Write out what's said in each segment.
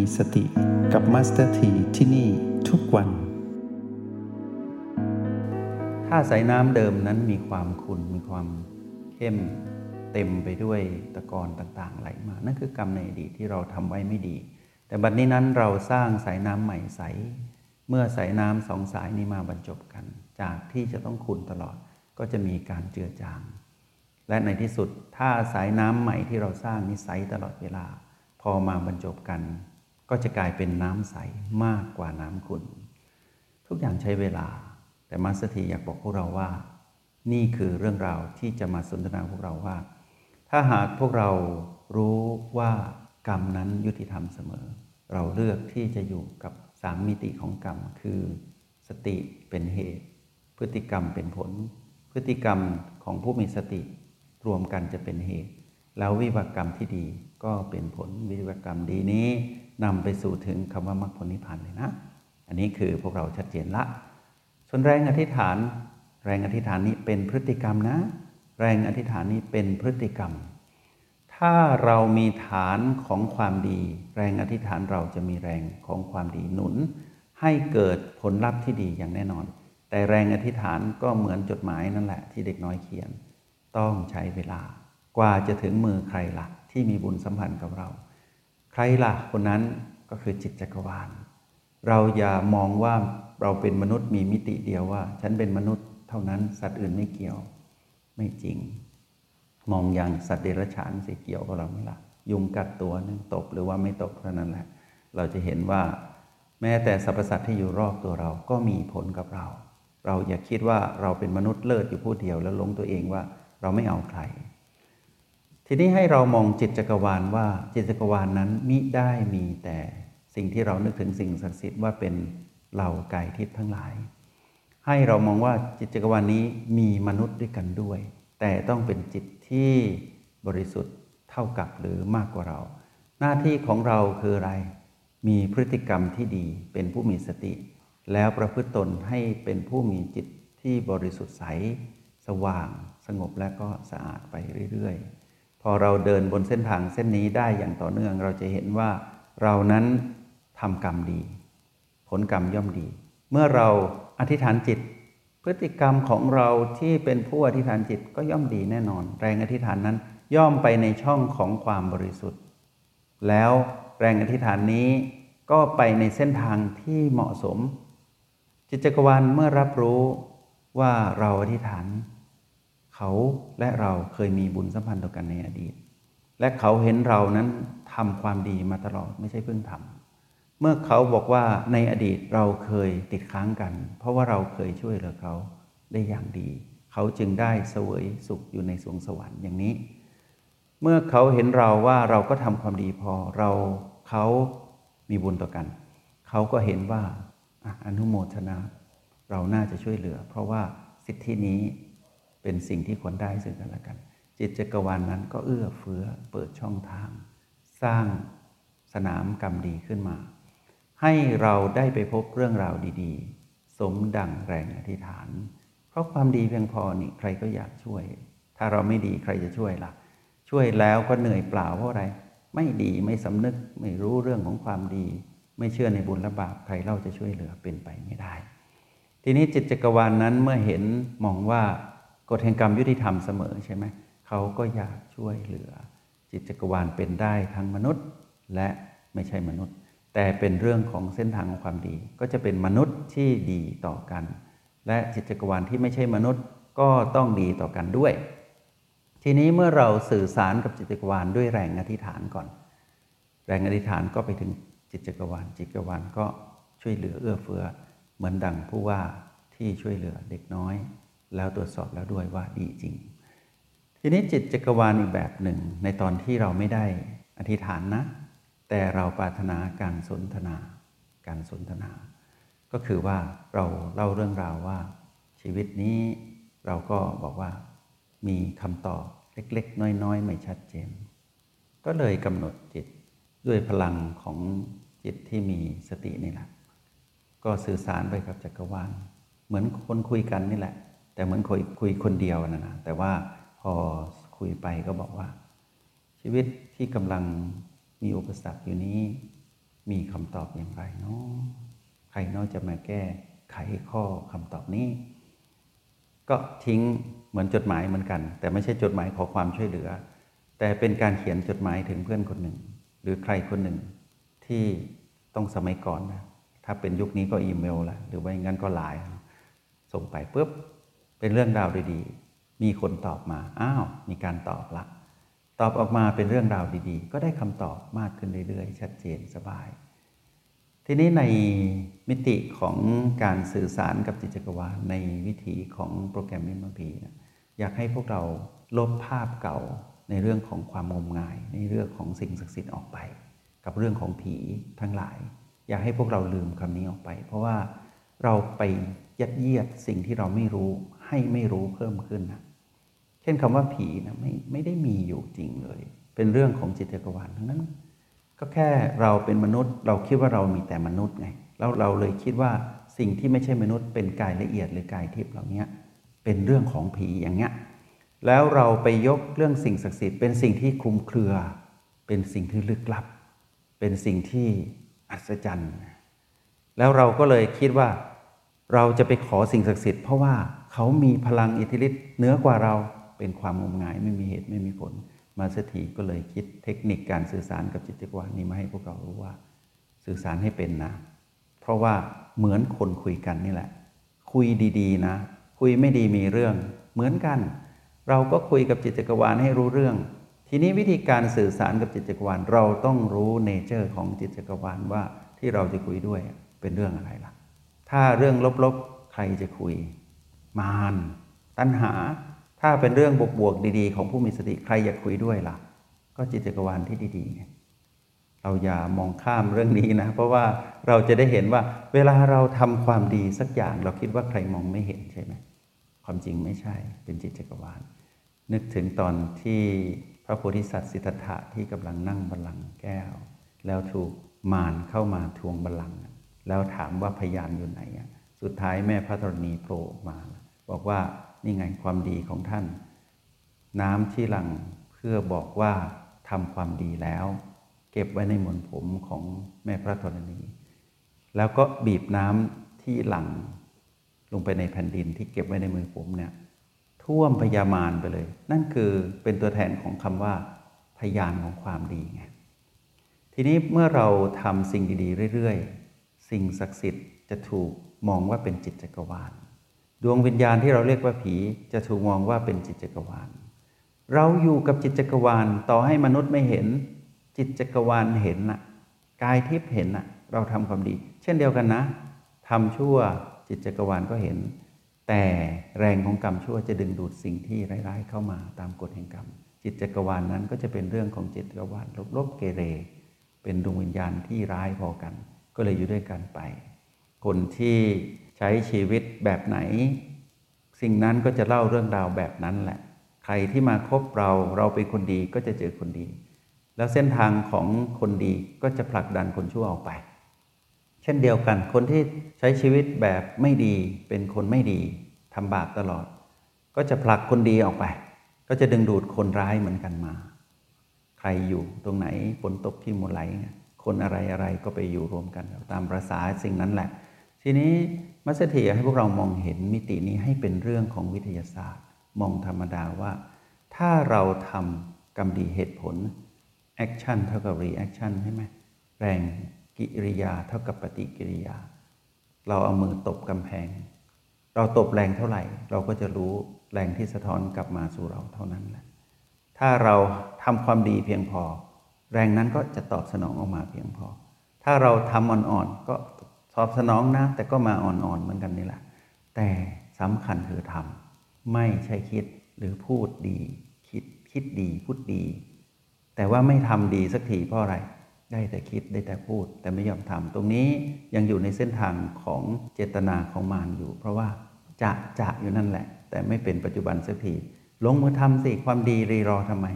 มีสติกับมาสเตอร์ทีที่นี่ทุกวัน ถ้าสายน้ำเดิมนั้นมีความขุ่นมีความเข้มเต็มไปด้วยตะกอนต่างๆไหลมา นั่นคือกรรมในอดีตที่เราทำไว้ไม่ดี แต่บัดนี้นั้นเราสร้างสายน้ำใหม่ใส เมื่อสายน้ำสองสายนี้มาบรรจบกัน จากที่จะต้องขุ่นตลอดก็จะมีการเจือจาง และในที่สุดถ้าสายน้ำใหม่ที่เราสร้างนี้ใสตลอดเวลา พอมาบรรจบกัน ก็จะกลายเป็นน้ำใสมากกว่าน้ำขุ่นทุกอย่างใช้เวลา แต่มาสเตีอยากบอกพวกเราว่า นี่คือเรื่องราวที่จะมาสนทนาพวกเราว่า ถ้าหากพวกเรารู้ว่ากรรมนั้นยุติธรรมเสมอ เราเลือกที่จะอยู่กับสามมิติของกรรม คือสติเป็นเหตุ พฤติกรรมเป็นผล พฤติกรรมของผู้มีสติรวมกันจะเป็นเหตุ แล้ววิบากกรรมที่ดีก็เป็นผลวิบากกรรมดีนี้ นำไปสู่ถึงคำว่ามรรคผลนิพพานเลยนะ อันนี้คือพวกเราชัดเจนละ ส่วนแรงอธิษฐาน แรงอธิษฐานนี้เป็นพฤติกรรมนะ แรงอธิษฐานนี้เป็นพฤติกรรม ถ้าเรามีฐานของความดี แรงอธิษฐานเราจะมีแรงของความดีหนุน ให้เกิดผลลัพธ์ที่ดีอย่างแน่นอน แต่แรงอธิษฐานก็เหมือนจดหมายนั่นแหละที่เด็กน้อยเขียน ต้องใช้เวลากว่าจะถึงมือใครละ่ะ ที่มีบุญสัมพันธ์กับเรา ใครละ่ะคนนั้นก็คือจิตจักรวาล เราอย่ามองว่าเราเป็นมนุษย์มีมิติเดียวว่า ฉันเป็นมนุษย์เท่านั้นสัตว์อื่นไม่เกี่ยวไม่จริง มองอย่างสัตว์เดรัจฉานสิเกี่ยวกับเราไหมล่ะยุงกัดตัวนึงตกหรือว่าไม่ตกเท่านั้นแหละ เราจะเห็นว่า แม้แต่สรรพสัตว์ที่อยู่รอบตัวเราก็มีผลกับเรา เราอย่าคิดว่าเราเป็นมนุษย์เลิศอยู่ผู้เดียวแล้วลงตัวเองว่าเราไม่เอาใคร ทีนี้ให้เรามองจิตจักรวาลว่าจิตจักรวาลนนั้นมิได้มีแต่สิ่งที่เรานึกถึงสิ่งศักดิ์สิทธิ์ว่าเป็นเหล่ากายทิพย์ทั้งหลาย ให้เรามองว่าจิตจักรวาลนนี้มีมนุษย์ด้วยกันด้วย แต่ต้องเป็นจิตที่บริสุทธิ์เท่ากับหรือมากกว่าเรา หน้าที่ของเราคืออะไร มีพฤติกรรมที่ดีเป็นผู้มีสติ แล้วประพฤติตนให้เป็นผู้มีจิตที่บริสุทธิ์ใส สว่าง สงบและก็สะอาดไปเรื่อยๆ พอเราเดินบนเส้นทางเส้นนี้ได้อย่างต่อเนื่อง เราจะเห็นว่าเรานั้นทำกรรมดี ผลกรรมย่อมดี เมื่อเราอธิษฐานจิต พฤติกรรมของเราที่เป็นผู้อธิษฐานจิตก็ย่อมดีแน่นอน แรงอธิษฐานนั้นย่อมไปในช่องของความบริสุทธิ์ แล้วแรงอธิษฐานนี้ก็ไปในเส้นทางที่เหมาะสม จิตจักรวาลเมื่อรับรู้ว่าเราอธิษฐาน เขาและเราเคยมีบุญสัมพันธ์ต่อกันในอดีต และเขาเห็นเรานั้นทำความดีมาตลอดไม่ใช่เพิ่งทำเมื่อเขาบอกว่าในอดีตเราเคยติดค้างกัน เพราะว่าเราเคยช่วยเหลือเขาได้อย่างดี เขาจึงได้เสวยสุขอยู่ในสวงสวรรค์อย่างนี้ เมื่อเขาเห็นเราว่าเราก็ทำความดีพอเราเขามีบุญต่อกัน เขาก็เห็นว่าอนุโมทนา เราน่าจะช่วยเหลือ เพราะว่าสิทธินี้ เป็นสิ่งที่ควรได้ซึ่งกันและกัน จิตจักรวาลนนั้นก็เอื้อเฟื้อเปิดช่องทาง สร้างสนามกรรมดีขึ้นมา ให้เราได้ไปพบเรื่องราวดีๆ สมดังแรงอธิษฐาน เพราะความดีเพียงพอนี่ใครก็อยากช่วย ถ้าเราไม่ดีใครจะช่วยล่ะ ช่วยแล้วก็เหนื่อยเปล่าเพราะอะไร ไม่ดีไม่สำนึกไม่รู้เรื่องของความดี ไม่เชื่อในบุญและบาปใครเล่าจะช่วยเหลือเป็นไปไม่ได้ ทีนี้จิตจักรวาลนนั้นเมื่อเห็นมองว่า กฎแห่งกรรมยุติธรรมเสมอใช่ไหมเขาก็อยากช่วยเหลือ จิตจักรวาลเป็นได้ทั้งมนุษย์ และไม่ใช่มนุษย์ แต่เป็นเรื่องของเส้นทางของความดี ก็จะเป็นมนุษย์ที่ดีต่อกัน และจิตจักรวาลที่ไม่ใช่มนุษย์ก็ต้องดีต่อกันด้วย ทีนี้เมื่อเราสื่อสารกับจิตจักรวาลด้วยแรงอธิษฐานก่อน แรงอธิษฐานก็ไปถึงจิตจักรวาลจิตจักรวาลก็ช่วยเหลือเอื้อเฟื้อเหมือนดังผู้ว่าที่ช่วยเหลือเด็กน้อย แล้วตรวจสอบแล้วด้วยว่าดีจริง ทีนี้จิตจักรวาลอีกแบบหนึ่ง ในตอนที่เราไม่ได้อธิษฐานนะ แต่เราปรารถนาการสนทนา การสนทนา ก็คือว่าเราเล่าเรื่องราวว่า ชีวิตนี้เราก็บอกว่ามีคำตอบเล็ก ๆ น้อย ๆ ไม่ชัดเจน ก็เลยกำหนดจิตด้วยพลังของจิตที่มีสตินี่แหละ ก็สื่อสารไปกับจักรวาล เหมือนคนคุยกันนี่แหละ แต่เหมือนคุยคุยคนเดียวนะนะแต่ว่าพอคุยไปก็บอกว่า ชีวิตที่กำลังมีอุปสรรคอยู่นี้ มีคำตอบอย่างไรเนาะใครเนอกจะมาแก้ไขข้อคำตอบนี้ ก็ทิ้งเหมือนจดหมายเหมือนกัน แต่ไม่ใช่จดหมายขอความช่วยเหลือ แต่เป็นการเขียนจดหมายถึงเพื่อนคนหนึ่ง หรือใครคนหนึ่งที่ต้องสมัยก่อนนะถ้าเป็นยุคนี้ก็อีเมลละหรือว่าอย่างนั้นก็ไลน์ส่งไปปุ๊บ เป็นเรื่องราวดีๆ มีคนตอบมา อ้าว มีการตอบละ ตอบออกมาเป็นเรื่องราวดีๆ ก็ได้คำตอบมากขึ้นเรื่อยๆ ชัดเจนสบาย ทีนี้ในมิติของการสื่อสารกับจิตจักรวาลในวิถีของโปรแกรมมิมพีนะอยากให้พวกเราลบภาพเก่าในเรื่องของความงมงาย ในเรื่องของสิ่งศักดิ์สิทธิ์ออกไป กับเรื่องของผีทั้งหลาย อยากให้พวกเราลืมคำนี้ออกไป เพราะว่าเราไปยัดเยียดสิ่งที่เราไม่รู้ ให้ไม่รู้เพิ่มขึ้นนะเช่นคำว่าผีนะไม่ไม่ได้มีอยู่จริงเลย เป็นเรื่องของจิตจักรวาลทั้งนั้น ก็แค่เราเป็นมนุษย์ เราคิดว่าเรามีแต่มนุษย์ไงแล้วเราเลยคิดว่าสิ่งที่ไม่ใช่มนุษย์เป็นกายละเอียดหรือกายทิพย์เหล่านี้เป็นเรื่องของผีอย่างเงี้ยแล้วเราไปยกเรื่องสิ่งศักดิ์สิทธิ์เป็นสิ่งที่คลุมเครือ เป็นสิ่งที่ลึกลับ เป็นสิ่งที่อัศจรรย์ แล้วเราก็เลยคิดว่า เราจะไปขอสิ่งศักดิ์สิทธิ์เพราะว่าเขามีพลังอิทธิฤทธิ์เหนือกว่าเราเป็นความงมงายไม่มีเหตุไม่มีผล มาสถีก็เลยคิดเทคนิคการสื่อสารกับจิตจักรวาลนี้มาให้พวกเรารู้ว่า สื่อสารให้เป็นนะ เพราะว่าเหมือนคนคุยกันนี่แหละ คุยดีๆ นะ คุยไม่ดีมีเรื่อง เหมือนกัน เราก็คุยกับจิตจักรวาลให้รู้เรื่อง ทีนี้วิธีการสื่อสารกับจิตจักรวาลเราต้องรู้เนเจอร์ของจิตจักรวาลว่าที่เราจะคุยด้วยเป็นเรื่องอะไรล่ะ ถ้าเรื่องลบๆ ใครจะคุย มารตัณหา ถ้าเป็นเรื่องบวกๆดีๆ ของผู้มีสติใครอยากคุยด้วยล่ะ ก็จิตจักรวาลที่ดีๆไงเราอย่ามองข้ามเรื่องนี้นะ เพราะว่าเราจะได้เห็นว่าเวลาเราทำความดีสักอย่าง เราคิดว่าใครมองไม่เห็นใช่ไหมความจริงไม่ใช่เป็นจิตจักรวาล นึกถึงตอนที่พระโพธิสัตว์สิทธัตถะที่กำลังนั่งบัลลังก์แก้ว แล้วถูกมารเข้ามาทวงบัลลังก์ แล้วถามว่าพยานอยู่ไหน สุดท้ายแม่พระธรณีโผล่มา บอกว่านี่ไงความดีของท่าน น้ำที่หลังเพื่อบอกว่าทำความดีแล้ว เก็บไว้ในหมวนผมของแม่พระธรณี แล้วก็บีบน้ำที่หลังลงไปในแผ่นดินที่เก็บไว้ในมือผมเนี่ยท่วมพยามารไปเลย นั่นคือเป็นตัวแทนของคำว่า พยานของความดีไงทีนี้เมื่อเราทำสิ่งดี ๆ เรื่อย ๆ สิ่งศักดิ์สิทธิ์จะถูกมองว่าเป็นจิตจักรวาล ดวงวิญญาณที่เราเรียกว่าผีจะถูกมองว่าเป็นจิตจักรวาล เราอยู่กับจิตจักรวาลต่อให้มนุษย์ไม่เห็น จิตจักรวาลเห็นน่ะกายทิพย์เห็นน่ะเราทำความดี เช่นเดียวกันนะทำชั่วจิตจักรวาลก็เห็น แต่แรงของกรรมชั่วจะดึงดูดสิ่งที่ร้ายๆเข้ามาตามกฎแห่งกรรม จิตจักรวาลนั้นก็จะเป็นเรื่องของจิตจักรวาลลบๆเกเร เป็นดวงวิญญาณที่ร้ายพอกัน ก็เลยอยู่ด้วยกันไป คนที่ใช้ชีวิตแบบไหน สิ่งนั้นก็จะเล่าเรื่องราวแบบนั้นแหละ ใครที่มาคบเราเราเป็นคนดีก็จะเจอคนดี แล้วเส้นทางของคนดีก็จะผลักดันคนชั่วออกไป เช่นเดียวกันคนที่ใช้ชีวิตแบบไม่ดีเป็นคนไม่ดีทำบาปตลอด ก็จะผลักคนดีออกไป ก็จะดึงดูดคนร้ายเหมือนกันมา ใครอยู่ตรงไหนฝนตกที่หมดไหล คนอะไรอะไรก็ไปอยู่รวมกันตามประษาสิ่งนั้นแหละ ทีนี้มาสเตอร์ทีให้พวกเรามองเห็นมิตินี้ให้เป็นเรื่องของวิทยาศาสตร์ มองธรรมดาว่า ถ้าเราทำกรรมดีเหตุผล action เท่ากับ reaction ใช่ไหมแรงกิริยาเท่ากับปฏิกิริยา เราเอามือตบกำแพง เราตบแรงเท่าไหร่ เราก็จะรู้แรงที่สะท้อนกลับมาสู่เราเท่านั้นแหละถ้าเราทำความดีเพียงพอ แรงนั้นก็จะตอบสนองออกมาเพียงพอ ถ้าเราทำอ่อนๆก็ตอบสนองนะ แต่ก็มาอ่อนๆเหมือนกันนี่แหละแต่สำคัญคือทำไม่ใช่คิดหรือพูดดี คิดคิดดีพูดดี แต่ว่าไม่ทำดีสักทีเพราะอะไร ได้แต่คิดได้แต่พูด แต่ไม่ยอมทำตรงนี้ยังอยู่ในเส้นทางของเจตนาของมารอยู่ เพราะว่าจะจะอยู่นั่นแหละ แต่ไม่เป็นปัจจุบันสักทีลงมือทำสิความดีรีรอทำไม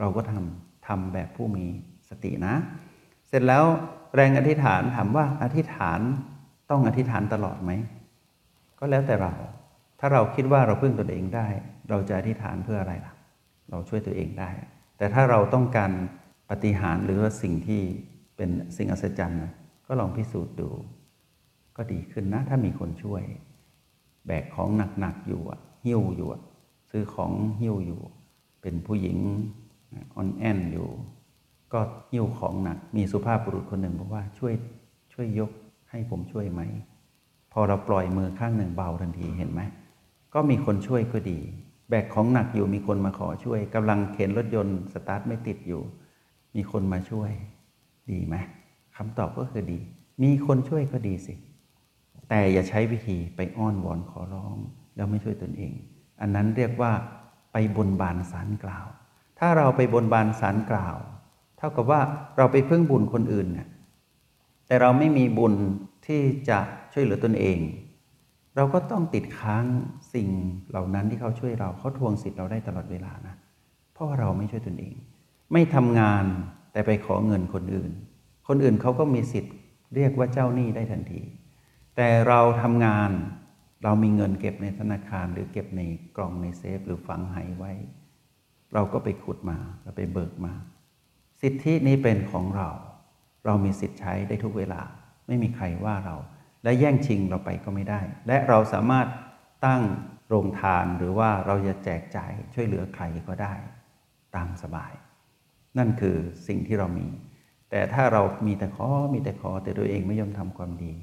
เราก็ทำ ทำแบบผู้มีสตินะ เสร็จแล้วแรงอธิษฐานถามว่าอธิษฐานต้องอธิษฐานตลอดไหม ก็แล้วแต่เรา ถ้าเราคิดว่าเราพึ่งตัวเองได้ เราจะอธิษฐานเพื่ออะไรล่ะ เราช่วยตัวเองได้ แต่ถ้าเราต้องการปฏิหารหรือว่าสิ่งที่เป็นสิ่งอัศจรรย์ก็ลองพิสูจน์ดู ก็ดีขึ้นนะ ถ้ามีคนช่วย แบกของหนักๆอยู่หิ้วอยู่ซื้อของหิ้วอยู่ เป็นผู้หญิง อ่อนแอนอยู่ ก็หิ้วของหนัก มีสุภาพบุรุษคนหนึ่งบอกว่าช่วยช่วยยกให้ผมช่วยไหม พอเราปล่อยมือข้างหนึ่งเบาทันทีเห็นไหม ก็มีคนช่วยก็ดี แบกของหนักอยู่มีคนมาขอช่วยกำลังเข็นรถยนต์สตาร์ทไม่ติดอยู่ มีคนมาช่วย ดีไหมคำตอบก็คือดี มีคนช่วยก็ดีสิ แต่อย่าใช้วิธีไปอ้อนวอนขอร้อง แล้วไม่ช่วยตนเอง อันนั้นเรียกว่าไปบนบานสารกล่าว ถ้าเราไปบนบานสารกล่าว เท่ากับว่าเราไปพึ่งบุญคนอื่นเนี่ยแต่เราไม่มีบุญที่จะช่วยเหลือตนเอง เราก็ต้องติดค้างสิ่งเหล่านั้นที่เขาช่วยเราเขาทวงสิทธิ์เราได้ตลอดเวลานะ เพราะว่าเราไม่ช่วยตนเอง ไม่ทำงานแต่ไปขอเงินคนอื่น คนอื่นเขาก็มีสิทธิ์เรียกว่าเจ้าหนี้ได้ทันที แต่เราทำงานเรามีเงินเก็บในธนาคารหรือเก็บในกล่องในเซฟหรือฝังหายไว้ เราก็ไปขุดมาเราไปเบิกมา สิทธินี้เป็นของเรา เรามีสิทธิ์ใช้ได้ทุกเวลา ไม่มีใครว่าเรา และแย่งชิงเราไปก็ไม่ได้ และเราสามารถตั้งโรงทานหรือว่าเราจะแจกจ่ายช่วยเหลือใครก็ได้ ตามสบาย นั่นคือสิ่งที่เรามี แต่ถ้าเรามีแต่ขอมีแต่ขอแต่ตัวเองไม่ยอมทำความดี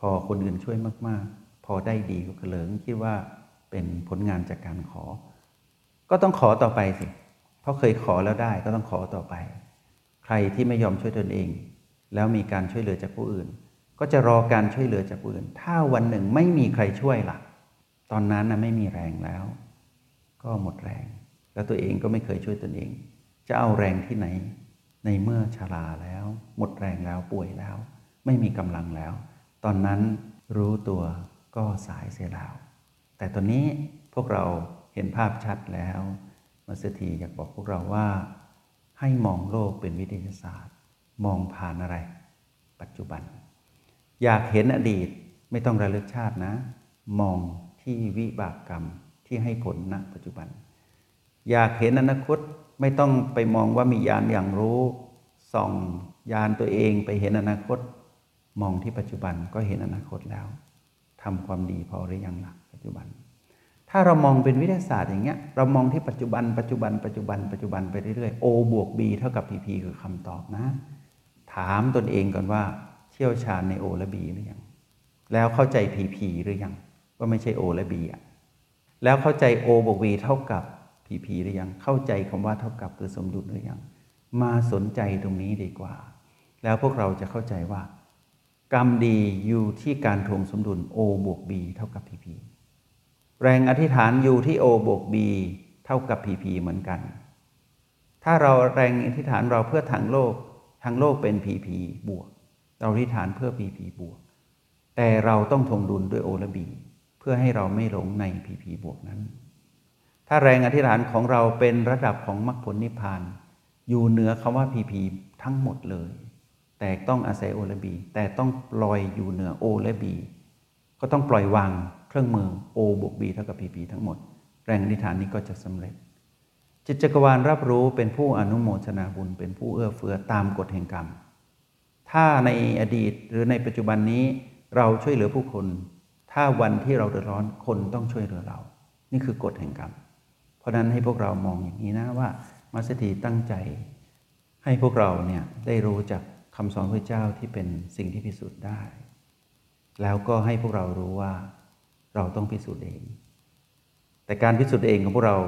พอคนอื่นช่วยมากๆ พอได้ดีก็เลิงคิดว่าเป็นผลงานจากการขอ ก็ต้องขอต่อไปสิ เพราะเคยขอแล้วได้ก็ต้องขอต่อไป ใครที่ไม่ยอมช่วยตนเอง แล้วมีการช่วยเหลือจากผู้อื่น ก็จะรอการช่วยเหลือจากผู้อื่น ถ้าวันหนึ่งไม่มีใครช่วยละ่ะ ตอนนั้นนะไม่มีแรงแล้ว ก็หมดแรง แล้วตัวเองก็ไม่เคยช่วยตนเอง จะเอาแรงที่ไหน ในเมื่อชราแล้ว หมดแรงแล้วป่วยแล้ว ไม่มีกำลังแล้ว ตอนนั้นรู้ตัวก็สายเสียแล้ว แต่ตอนนี้พวกเรา เห็นภาพชัดแล้วมาสถีอยากบอกพวกเราว่า ให้มองโลกเป็นวิทยาศาสตร์ มองผ่านอะไร ปัจจุบัน อยากเห็นอดีตไม่ต้องระลึกชาตินะ มองที่วิบากกรรมที่ให้ผลณปัจจุบัน อยากเห็นอนาคตไม่ต้องไปมองว่ามียานอย่างรู้ส่องยานตัวเองไปเห็นอนาคต มองที่ปัจจุบันก็เห็นอนาคตแล้วทำความดีพอหรือยังล่ะปัจจุบัน ถ้าเรามองเป็นวิทยาศาสตร์อย่างเงี้ยเรามองที่ปัจจุบันปัจจุบันปัจจุบันปัจจุบันไปเรื่อยๆ O บวก B เท่ากับ PP คือคำตอบนะ ถามตนเองก่อนว่าเชี่ยวชาญใน O และ B หรือยัง แล้วเข้าใจ PP หรือยังว่าไม่ใช่ O และ B อะแล้วเข้าใจ O บวก B เท่ากับ PP หรือยัง เข้าใจคำว่าเท่ากับคือสมดุลหรือยัง มาสนใจตรงนี้ดีกว่า แล้วพวกเราจะเข้าใจว่า กรรมดีอยู่ที่การทวงสมดุล O บวก B เท่ากับ PP แรงอธิษฐานอยู่ที่ O บวก B เท่ากับ PP เหมือนกัน ถ้าเราแรงอธิษฐานเราเพื่อทางโลกทางโลกเป็น PP บวก เราอธิษฐานเพื่อ PP บวก แต่เราต้องทงดุลด้วย O และ B เพื่อให้เราไม่หลงใน PP บวกนั้น ถ้าแรงอธิษฐานของเราเป็นระดับของมรรคผลนิพพาน อยู่เหนือคำว่า PP ทั้งหมดเลย แต่ต้องอาศัยโอและบี แต่ต้องปล่อยอยู่เหนือโอและบี ก็ต้องปล่อยวาง เครื่องมือโอบวกบีเท่ากับพีพีทั้งหมด แรงนิฐานนี้ก็จะสำเร็จ จิตจักรวาลรับรู้เป็นผู้อนุโมทนาบุญ เป็นผู้เอื้อเฟื้อตามกฎแห่งกรรม ถ้าในอดีตหรือในปัจจุบันนี้เราช่วยเหลือผู้คน ถ้าวันที่เราเดือดร้อนคนต้องช่วยเหลือเรา นี่คือกฎแห่งกรรม เพราะนั้นให้พวกเรามองอย่างนี้นะว่ามัสถีตั้งใจ ให้พวกเราเนี่ยได้รู้จักคำสอนพระเจ้าที่เป็นสิ่งที่พิสูจน์ได้ แล้วก็ให้พวกเรารู้ว่า เราต้องพิสูจน์เอง แต่การพิสูจน์เองของพวกเรา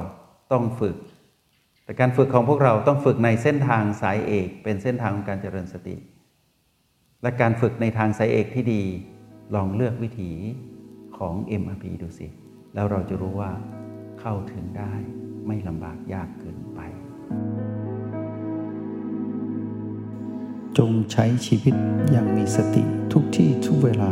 ต้องฝึก แต่การฝึกของพวกเราต้องฝึกในเส้นทางสายเอก เป็นเส้นทางของการเจริญสติ และการฝึกในทางสายเอกที่ดี ลองเลือกวิถีของ MRP ดูสิ แล้วเราจะรู้ว่าเข้าถึงได้ไม่ลำบากยากเกินไป จงใช้ชีวิตอย่างมีสติทุกที่ทุกเวลา